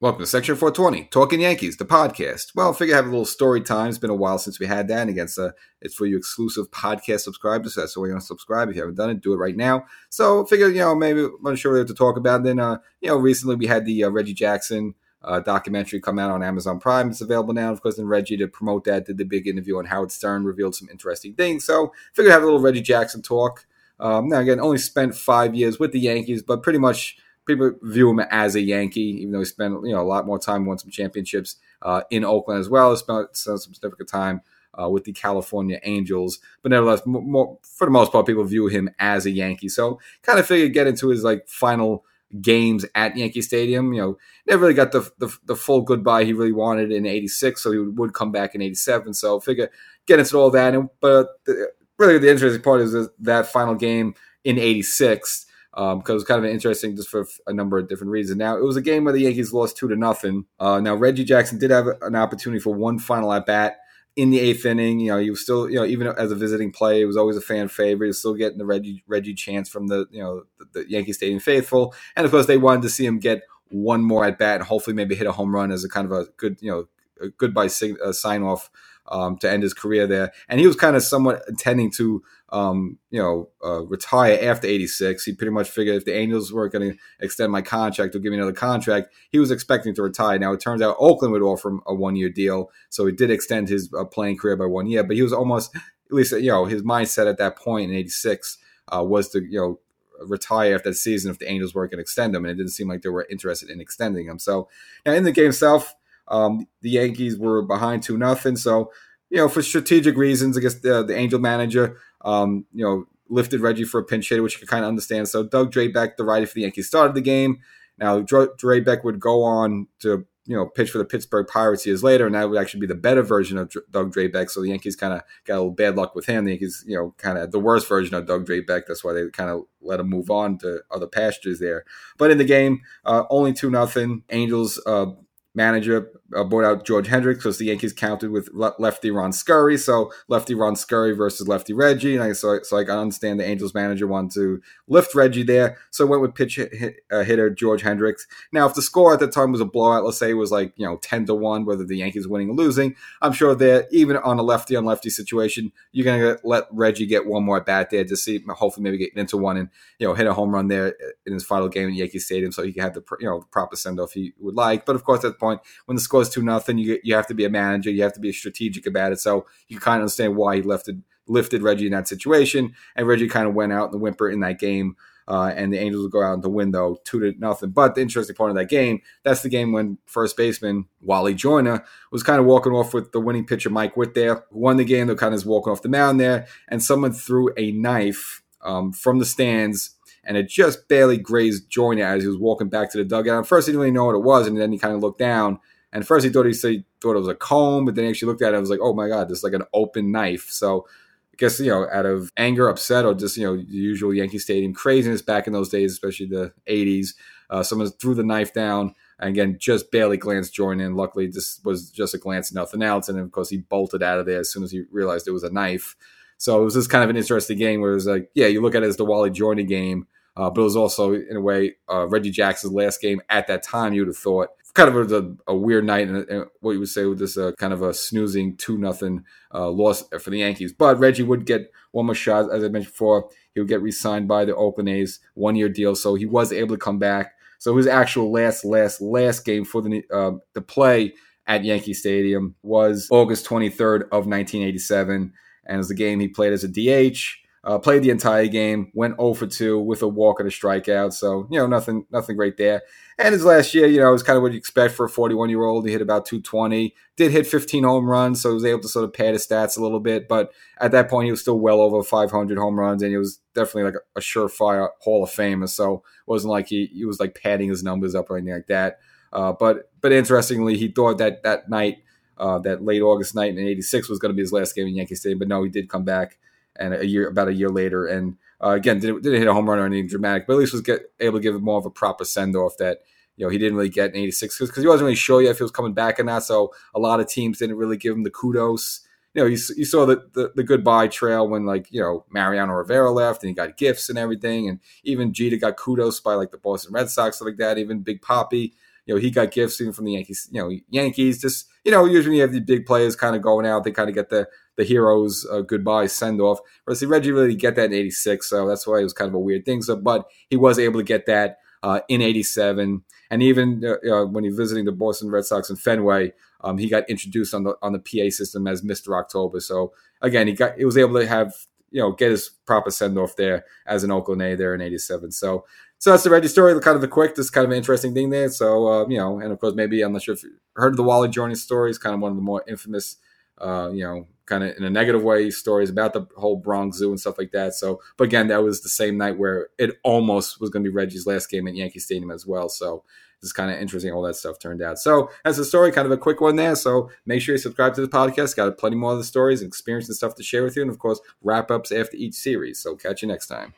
Welcome to Section 420, Talking Yankees, the podcast. Well, I figure I have a little story time. It's been a while since we had that. And against uh, it's for you exclusive podcast subscribers. That's why you want to subscribe. If you haven't done it, do it right now. So I figure, you know, maybe I'm not sure what to talk about. Then, uh, you know, recently we had the uh, Reggie Jackson uh, documentary come out on Amazon Prime. It's available now. Of course, then Reggie to promote that did the big interview on Howard Stern, revealed some interesting things. So figured I'd have a little Reggie Jackson talk. Um, now, again, only spent five years with the Yankees, but pretty much – people view him as a Yankee, even though he spent you know a lot more time, won some championships uh, in Oakland as well. Spent some significant time uh, with the California Angels, but nevertheless, more, for the most part, people view him as a Yankee. So kind of figured get into his like final games at Yankee Stadium. You know, never really got the the, the full goodbye he really wanted in '86, so he would come back in '87. So figure get into all that. And but the, really, the interesting part is that final game in '86 because um, it was kind of interesting just for a number of different reasons. Now it was a game where the Yankees lost two to nothing. Uh, now Reggie Jackson did have an opportunity for one final at bat in the eighth inning. You know, he was still, you know, even as a visiting player, he was always a fan favorite. He was still getting the Reggie Reggie chance from the, you know, the, the Yankee Stadium faithful, and of course they wanted to see him get one more at bat and hopefully maybe hit a home run as a kind of a good, you know, a goodbye uh, sign off um, to end his career there. And he was kind of somewhat intending to, um, you know, uh, retire after 86. He pretty much figured if the Angels weren't going to extend my contract or give me another contract, he was expecting to retire. Now, it turns out Oakland would offer him a one year deal. So he did extend his uh, playing career by one year, but he was almost, at least, you know, his mindset at that point in 86 uh, was to, you know, retire after the season if the Angels weren't going to extend him, and it didn't seem like they were interested in extending him. So now in the game itself, um, the Yankees were behind two nothing, so you know for strategic reasons, I guess the, the Angel manager, um, you know, lifted Reggie for a pinch hitter, which you can kind of understand. So Doug Drabek, the righty for the Yankees, started the game. Now Drabek would go on to you know pitch for the Pittsburgh Pirates years later, and that would actually be the better version of Doug Drabek. So the Yankees kind of got a little bad luck with him. The Yankees, you know, kind of the worst version of Doug Drabek. That's why they kind of let him move on to other pastures there. But in the game, uh, only two nothing. Angels. Uh, manager uh, brought out George Hendricks because the Yankees counted with le- lefty Rod Scurry. So lefty Rod Scurry versus lefty Reggie. And I, so, so I understand the Angels manager wanted to lift Reggie there. So I went with pitch hit, hit, uh, hitter George Hendricks. Now, if the score at the time was a blowout, let's say it was like, you know, 10 to 1, whether the Yankees winning or losing, I'm sure that even on a lefty on lefty situation, you're going to let Reggie get one more bat there to see, hopefully maybe get into one and, you know, hit a home run there in his final game in Yankee Stadium so he can have the, you know, proper send off he would like. But of course, at the point when the score is two nothing, you you have to be a manager. You have to be strategic about it. So you kind of understand why he lifted lifted Reggie in that situation, and Reggie kind of went out in the whimper in that game. Uh, and the Angels would go out the win though two to nothing. But the interesting part of that game, that's the game when first baseman Wally Joyner was kind of walking off with the winning pitcher Mike Witt there, who won the game. They're kind of walking off the mound there, and someone threw a knife um, from the stands and it just barely grazed Joyner as he was walking back to the dugout. At first, he didn't really know what it was, and then he kind of looked down, and first he thought he said, thought it was a comb, but then he actually looked at it and was like, oh my God, this is like an open knife. So I guess, you know, out of anger, upset, or just, you know, the usual Yankee Stadium craziness back in those days, especially the 80s, uh, someone threw the knife down and again, just barely glanced Joyner in. Luckily, this was just a glance, nothing else. And of course, he bolted out of there as soon as he realized it was a knife. So it was just kind of an interesting game where it was like, yeah, you look at it as the Wally Joyner game, uh, but it was also, in a way, uh, Reggie Jackson's last game at that time, you would have thought kind of a, a weird night, and, what you would say with this uh, kind of a snoozing two nothing uh, loss for the Yankees. But Reggie would get one more shot, as I mentioned before. He would get re-signed by the Oakland A's, one year deal, so he was able to come back. So his actual last, last, last game for the uh, the play at Yankee Stadium was August 23rd of 1987, and it was the game he played as a DH. Uh, played the entire game, went 0 for 2 with a walk and a strikeout. So, you know, nothing nothing great there. And his last year, you know, was kind of what you expect for a 41 year old. He hit about 220, did hit 15 home runs, so he was able to sort of pad his stats a little bit. But at that point, he was still well over 500 home runs, and he was definitely like a, a surefire Hall of Famer. So it wasn't like he, he was like padding his numbers up or anything like that. Uh, but but interestingly, he thought that that night, uh, that late August night in '86 was going to be his last game in Yankee Stadium. But no, he did come back, and a year about a year later, and uh, again didn't, didn't hit a home run or anything dramatic, but at least was get, able to give him more of a proper send off that you know, he didn't really get in 86 because he wasn't really sure yet if he was coming back or not. So a lot of teams didn't really give him the kudos. You know, you, you saw the, the, the goodbye trail when like, you know, Mariano Rivera left and he got gifts and everything. And even Jeter got kudos by like the Boston Red Sox, like that. Even Big Papi, you know, he got gifts even from the Yankees. You know, Yankees just you know usually you have the big players kind of going out, they kind of get the the heroes uh, goodbye send off. Whereas Reggie really get that in '86, so that's why it was kind of a weird thing. So, but he was able to get that uh, in '87, and even uh, when he visiting the Boston Red Sox in Fenway, um, he got introduced on the on the PA system as Mister October. So again, he got he was able to have you know get his proper send off there as an Oakland A there in '87. So so that's the Reggie story, kind of a quick, just kind of an interesting thing there. So uh, you know, and of course, maybe I'm not sure if you heard of the Wally Joyner story. It's kind of one of the more infamous, uh, you know, kind of in a negative way stories about the whole Bronx Zoo and stuff like that. So, but again, that was the same night where it almost was going to be Reggie's last game at Yankee Stadium as well. So it's kind of interesting all that stuff turned out. So that's the story, kind of a quick one there. So make sure you subscribe to the podcast. Got plenty more of the stories and experience and stuff to share with you, and of course, wrap ups after each series. So catch you next time.